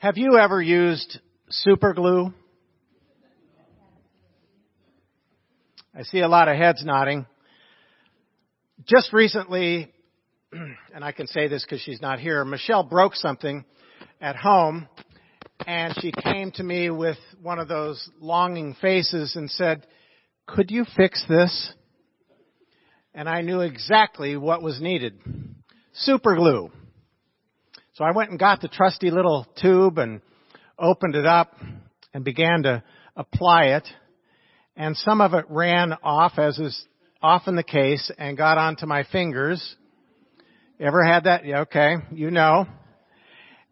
Have you ever used super glue? I see a lot of heads nodding. Just recently, and I can say this because she's not here, Michelle broke something at home and she came to me with one of those longing faces and said, could you fix this? And I knew exactly what was needed. Super glue. So I went and got the trusty little tube and opened it up and began to apply it. And some of it ran off, as is often the case, and got onto my fingers. Ever had that? Yeah, okay, you know.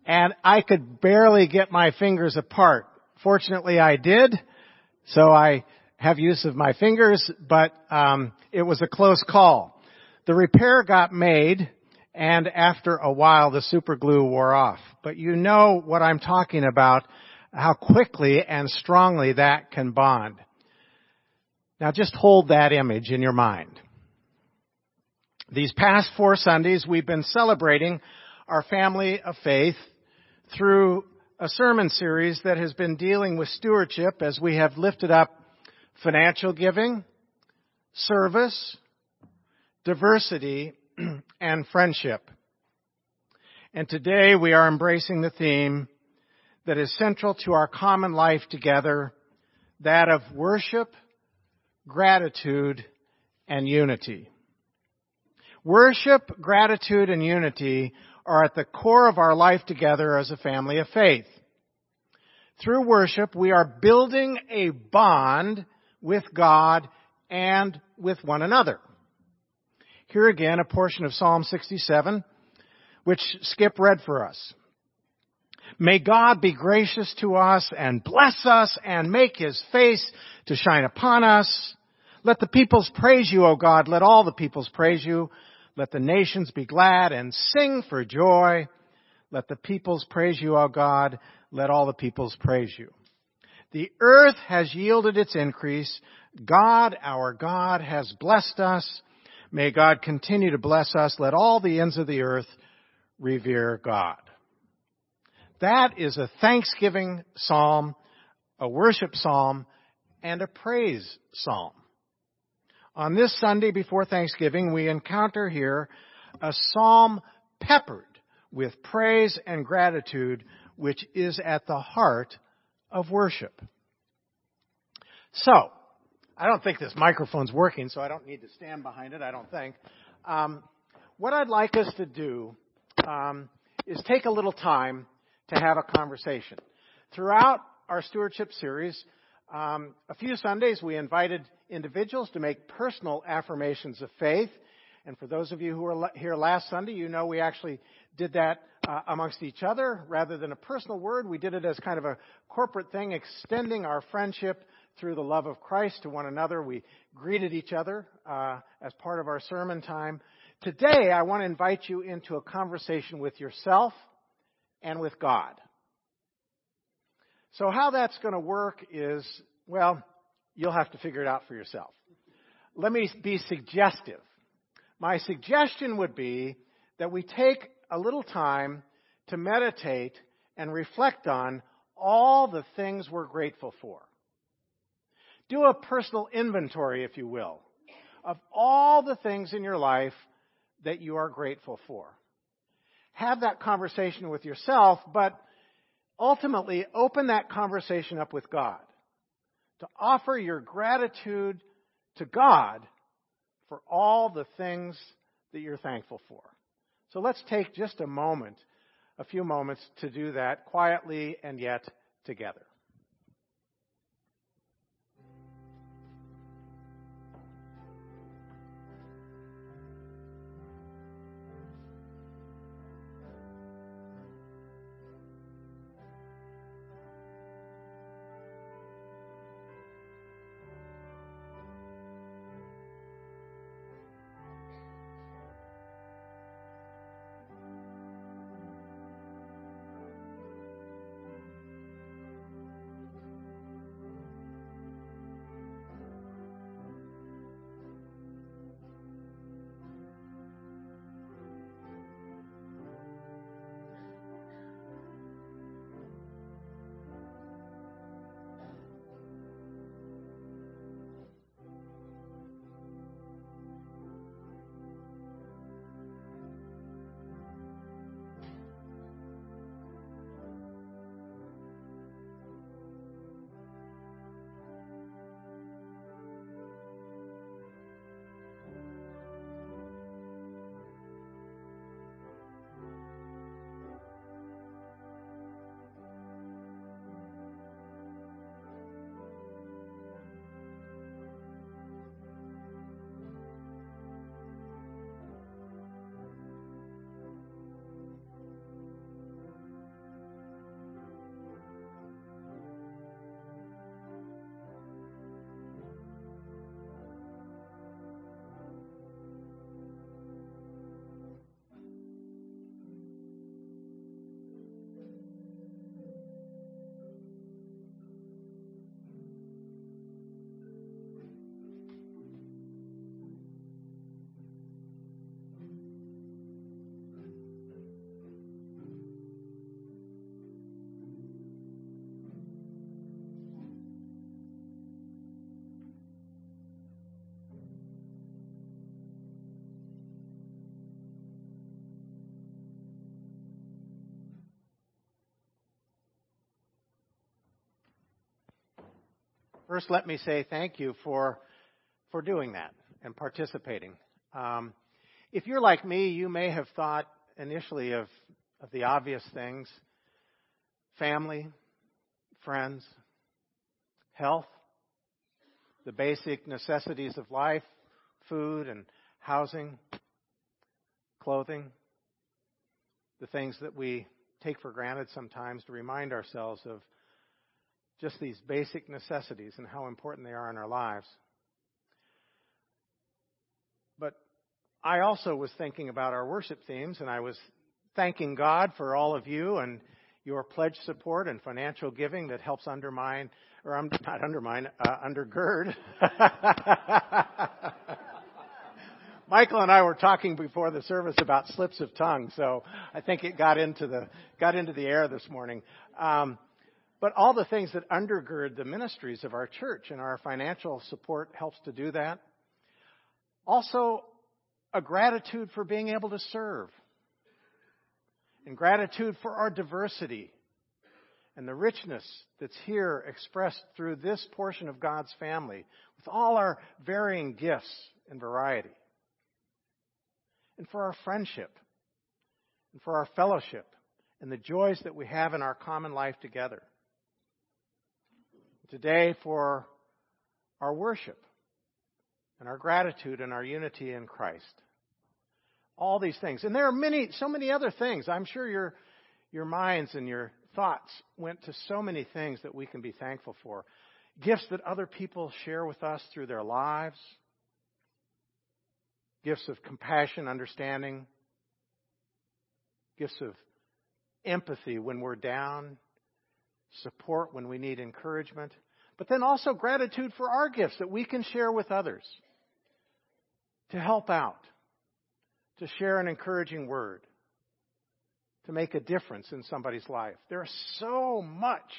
And I could barely get my fingers apart. Fortunately, I did. So I have use of my fingers, but um, it was a close call. The repair got made, and after a while the super glue wore off. But you know what I'm talking about, how quickly and strongly that can bond. Now just hold that image in your mind. These past four Sundays we've been celebrating our family of faith through a sermon series that has been dealing with stewardship as we have lifted up financial giving, service, diversity, and friendship. And today we are embracing the theme that is central to our common life together, that of worship, gratitude, and unity. Worship, gratitude, and unity are at the core of our life together as a family of faith. Through worship, we are building a bond with God and with one another. Here again, a portion of Psalm 67, which Skip read for us. May God be gracious to us and bless us and make his face to shine upon us. Let the peoples praise you, O God. Let all the peoples praise you. Let the nations be glad and sing for joy. Let the peoples praise you, O God. Let all the peoples praise you. The earth has yielded its increase. God, our God, has blessed us. May God continue to bless us. Let all the ends of the earth revere God. That is a thanksgiving psalm, a worship psalm, and a praise psalm. On this Sunday before Thanksgiving, we encounter here a psalm peppered with praise and gratitude, which is at the heart of worship. So, I don't think this microphone's working, so I don't need to stand behind it, I don't think. Um, what I'd like us to do um, is take a little time to have a conversation. Throughout our stewardship series, um, a few Sundays we invited individuals to make personal affirmations of faith. And for those of you who were here last Sunday, you know we actually did that uh, amongst each other rather than a personal word. We did it as kind of a corporate thing, extending our friendship through the love of Christ to one another. We greeted each other uh, as part of our sermon time. Today, I want to invite you into a conversation with yourself and with God. So, how that's going to work is, well, you'll have to figure it out for yourself. Let me be suggestive. My suggestion would be that we take a little time to meditate and reflect on all the things we're grateful for. Do a personal inventory, if you will, of all the things in your life that you are grateful for. Have that conversation with yourself, but ultimately open that conversation up with God. To offer your gratitude to God for all the things that you're thankful for. So let's take just a moment, a few moments to do that quietly and yet together. First, let me say thank you for for doing that and participating. Um, if you're like me, you may have thought initially of of the obvious things: family, friends, health, the basic necessities of life, food and housing, clothing, the things that we take for granted sometimes to remind ourselves of just these basic necessities and how important they are in our lives. But I also was thinking about our worship themes, and I was thanking God for all of you and your pledge support and financial giving that helps undermine, or I'm not undermine, uh, undergird. Michael and I were talking before the service about slips of tongue, so I think it got into the got into the air this morning. Um, but all the things that undergird the ministries of our church and our financial support helps to do that. Also, a gratitude for being able to serve, and gratitude for our diversity and the richness that's here expressed through this portion of God's family with all our varying gifts and variety and for our friendship and for our fellowship and the joys that we have in our common life together. Today, for our worship and our gratitude and our unity in Christ. All these things. And there are many, so many other things. I'm sure your, your minds and your thoughts went to so many things that we can be thankful for. Gifts that other people share with us through their lives, gifts of compassion, understanding, gifts of empathy when we're down, support when we need encouragement, but then also gratitude for our gifts that we can share with others to help out, to share an encouraging word, to make a difference in somebody's life. There's so much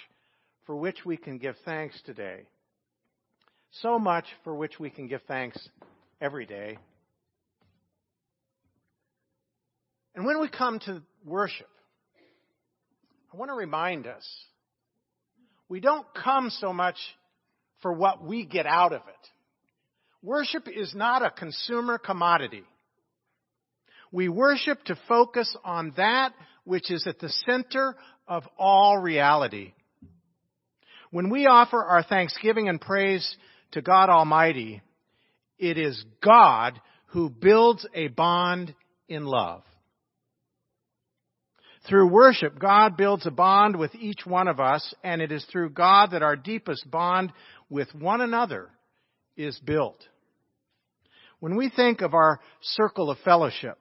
for which we can give thanks today. So much for which we can give thanks every day. And when we come to worship, I want to remind us we don't come so much for what we get out of it. Worship is not a consumer commodity. We worship to focus on that which is at the center of all reality. When we offer our thanksgiving and praise to God Almighty, it is God who builds a bond in love. Through worship, God builds a bond with each one of us, and it is through God that our deepest bond with one another is built. When we think of our circle of fellowship,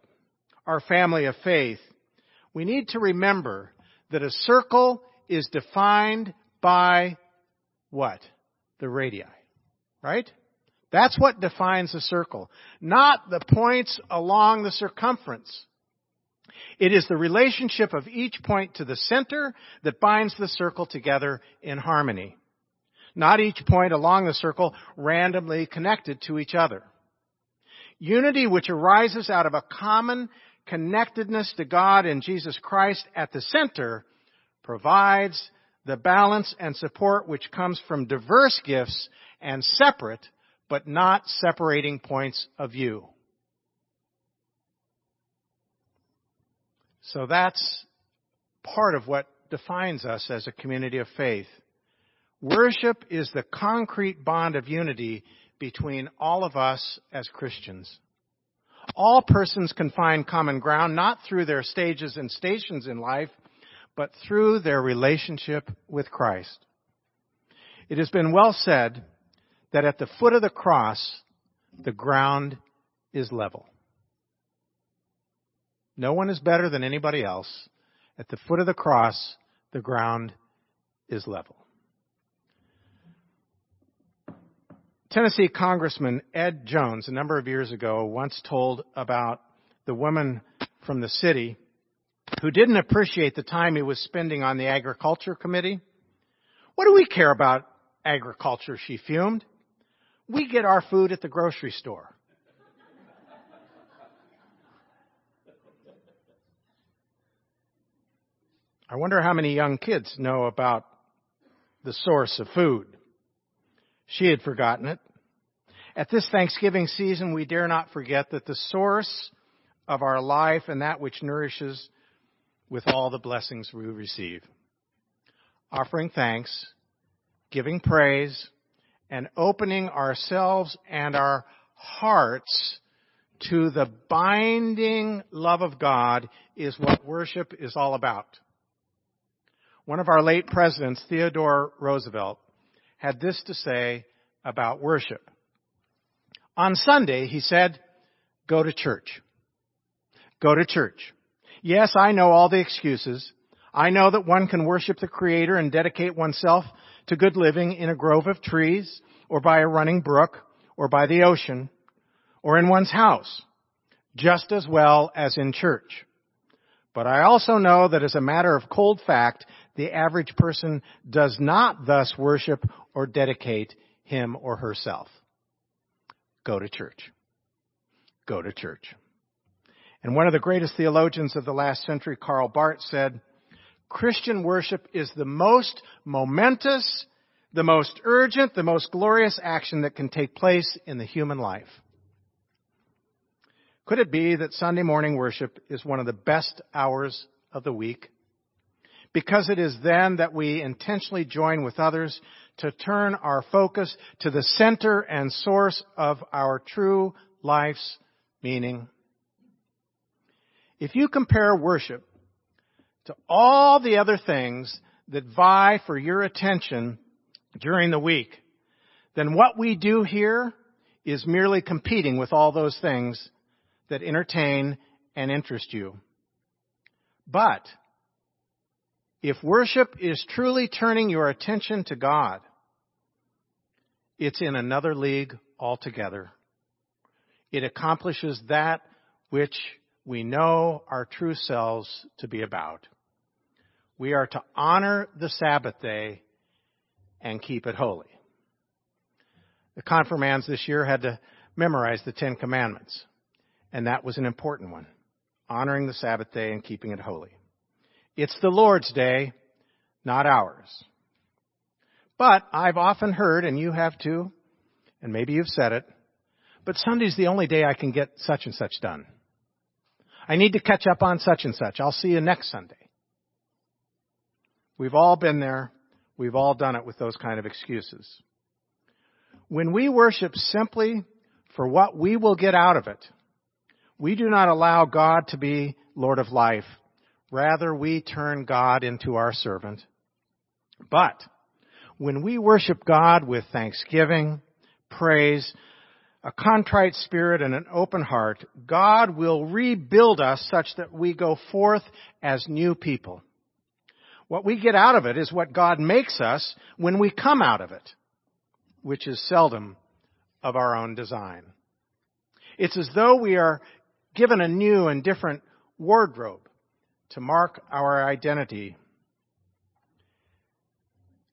our family of faith, we need to remember that a circle is defined by what? The radii. Right? That's what defines a circle. Not the points along the circumference. It is the relationship of each point to the center that binds the circle together in harmony. Not each point along the circle randomly connected to each other. Unity which arises out of a common connectedness to God and Jesus Christ at the center provides the balance and support which comes from diverse gifts and separate but not separating points of view. So that's part of what defines us as a community of faith. Worship is the concrete bond of unity between all of us as Christians. All persons can find common ground not through their stages and stations in life, but through their relationship with Christ. It has been well said that at the foot of the cross, the ground is level. No one is better than anybody else. At the foot of the cross, the ground is level. Tennessee Congressman Ed Jones, a number of years ago, once told about the woman from the city who didn't appreciate the time he was spending on the Agriculture Committee. What do we care about agriculture, she fumed. We get our food at the grocery store. I wonder how many young kids know about the source of food. She had forgotten it. At this Thanksgiving season, we dare not forget that the source of our life and that which nourishes with all the blessings we receive. Offering thanks, giving praise, and opening ourselves and our hearts to the binding love of God is what worship is all about. One of our late presidents, Theodore Roosevelt, had this to say about worship. On Sunday, he said, go to church. Go to church. Yes, I know all the excuses. I know that one can worship the Creator and dedicate oneself to good living in a grove of trees, or by a running brook, or by the ocean, or in one's house, just as well as in church. But I also know that as a matter of cold fact, the average person does not thus worship or dedicate him or herself. Go to church. Go to church. And one of the greatest theologians of the last century, Karl Barth, said, Christian worship is the most momentous, the most urgent, the most glorious action that can take place in the human life. Could it be that Sunday morning worship is one of the best hours of the week? Because it is then that we intentionally join with others to turn our focus to the center and source of our true life's meaning. If you compare worship to all the other things that vie for your attention during the week, then what we do here is merely competing with all those things that entertain and interest you. But if worship is truly turning your attention to God, it's in another league altogether. It accomplishes that which we know our true selves to be about. We are to honor the Sabbath day and keep it holy. The confirmands this year had to memorize the Ten Commandments, and that was an important one. Honoring the Sabbath day and keeping it holy. It's the Lord's day, not ours. But I've often heard, and you have too, and maybe you've said it, but Sunday's the only day I can get such and such done. I need to catch up on such and such. I'll see you next Sunday. We've all been there. We've all done it with those kind of excuses. When we worship simply for what we will get out of it, we do not allow God to be Lord of life Rather, we turn God into our servant. But when we worship God with thanksgiving, praise, a contrite spirit and an open heart, God will rebuild us such that we go forth as new people. What we get out of it is what God makes us when we come out of it, which is seldom of our own design. It's as though we are given a new and different wardrobe to mark our identity.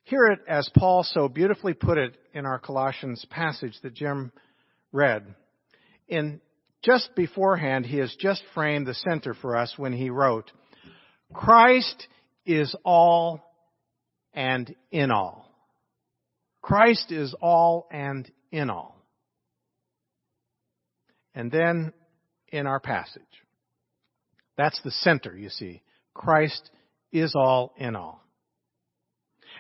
Hear it as Paul so beautifully put it in our Colossians passage that Jim read. In just beforehand, he has just framed the center for us when he wrote, Christ is all and in all. Christ is all and in all. And then in our passage, that's the center, you see. Christ is all in all.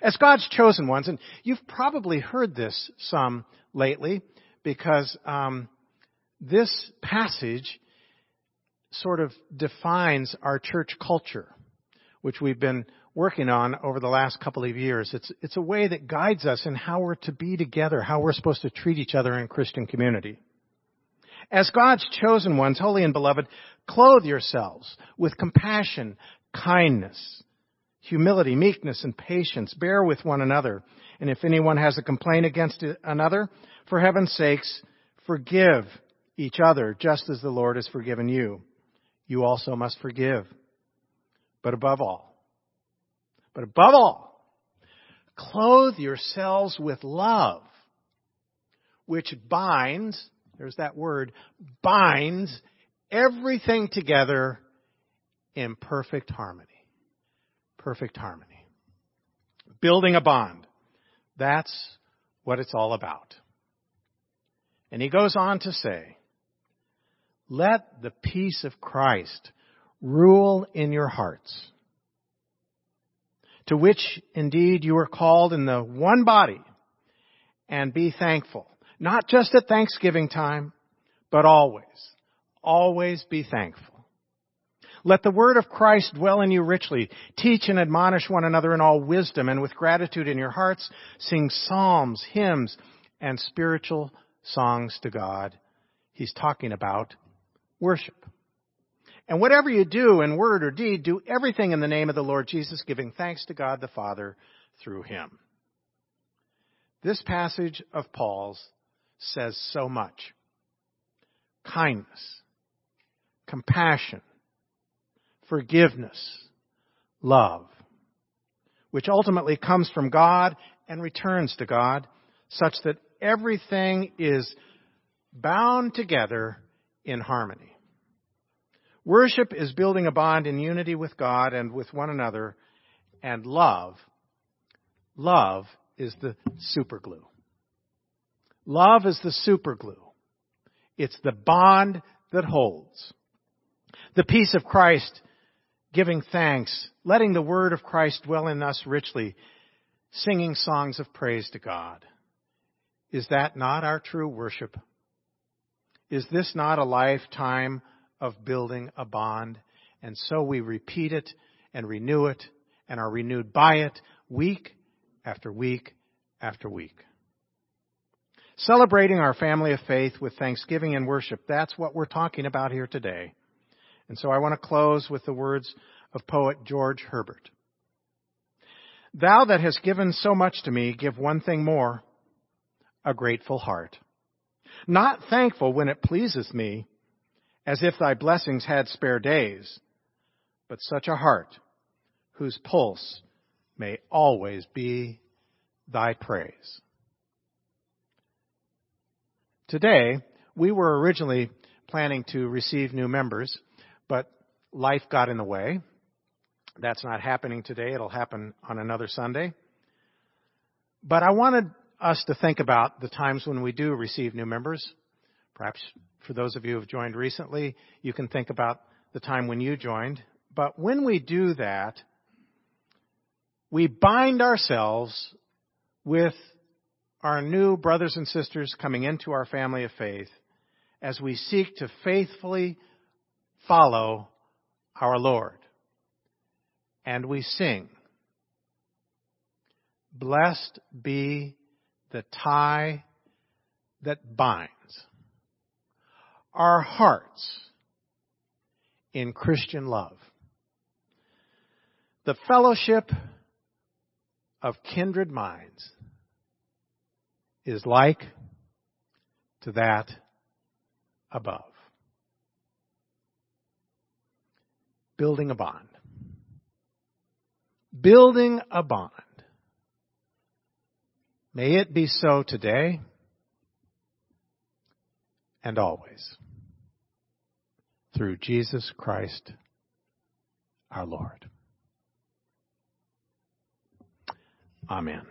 As God's chosen ones, and you've probably heard this some lately because um, this passage sort of defines our church culture, which we've been working on over the last couple of years. It's, it's a way that guides us in how we're to be together, how we're supposed to treat each other in Christian community. As God's chosen ones, holy and beloved, clothe yourselves with compassion, kindness, humility, meekness, and patience. Bear with one another. And if anyone has a complaint against another, for heaven's sakes, forgive each other, just as the Lord has forgiven you. You also must forgive. But above all, but above all, clothe yourselves with love, which binds there's that word, binds everything together in perfect harmony. Perfect harmony. Building a bond. That's what it's all about. And he goes on to say, let the peace of Christ rule in your hearts, to which indeed you are called in the one body, and be thankful. Not just at Thanksgiving time, but always. Always be thankful. Let the word of Christ dwell in you richly. Teach and admonish one another in all wisdom, and with gratitude in your hearts, sing psalms, hymns, and spiritual songs to God. He's talking about worship. And whatever you do in word or deed, do everything in the name of the Lord Jesus, giving thanks to God the Father through him. This passage of Paul's says so much. Kindness, compassion, forgiveness, love, which ultimately comes from God and returns to God, such that everything is bound together in harmony. Worship is building a bond in unity with God and with one another, and love, love is the superglue. Love is the superglue. It's the bond that holds. The peace of Christ giving thanks, letting the word of Christ dwell in us richly, singing songs of praise to God. Is that not our true worship? Is this not a lifetime of building a bond? And so we repeat it and renew it and are renewed by it week after week after week. Celebrating our family of faith with thanksgiving and worship, that's what we're talking about here today. And so I want to close with the words of poet George Herbert. Thou that hast given so much to me, give one thing more, a grateful heart. Not thankful when it pleases me, as if thy blessings had spare days, but such a heart whose pulse may always be thy praise. Today, we were originally planning to receive new members, but life got in the way. That's not happening today. It'll happen on another Sunday. But I wanted us to think about the times when we do receive new members. Perhaps for those of you who have joined recently, you can think about the time when you joined. But when we do that, we bind ourselves with our new brothers and sisters coming into our family of faith as we seek to faithfully follow our Lord. And we sing, Blessed be the tie that binds our hearts in Christian love. The fellowship of kindred minds is like to that above. Building a bond. Building a bond. May it be so today and always. Through Jesus Christ our Lord. Amen.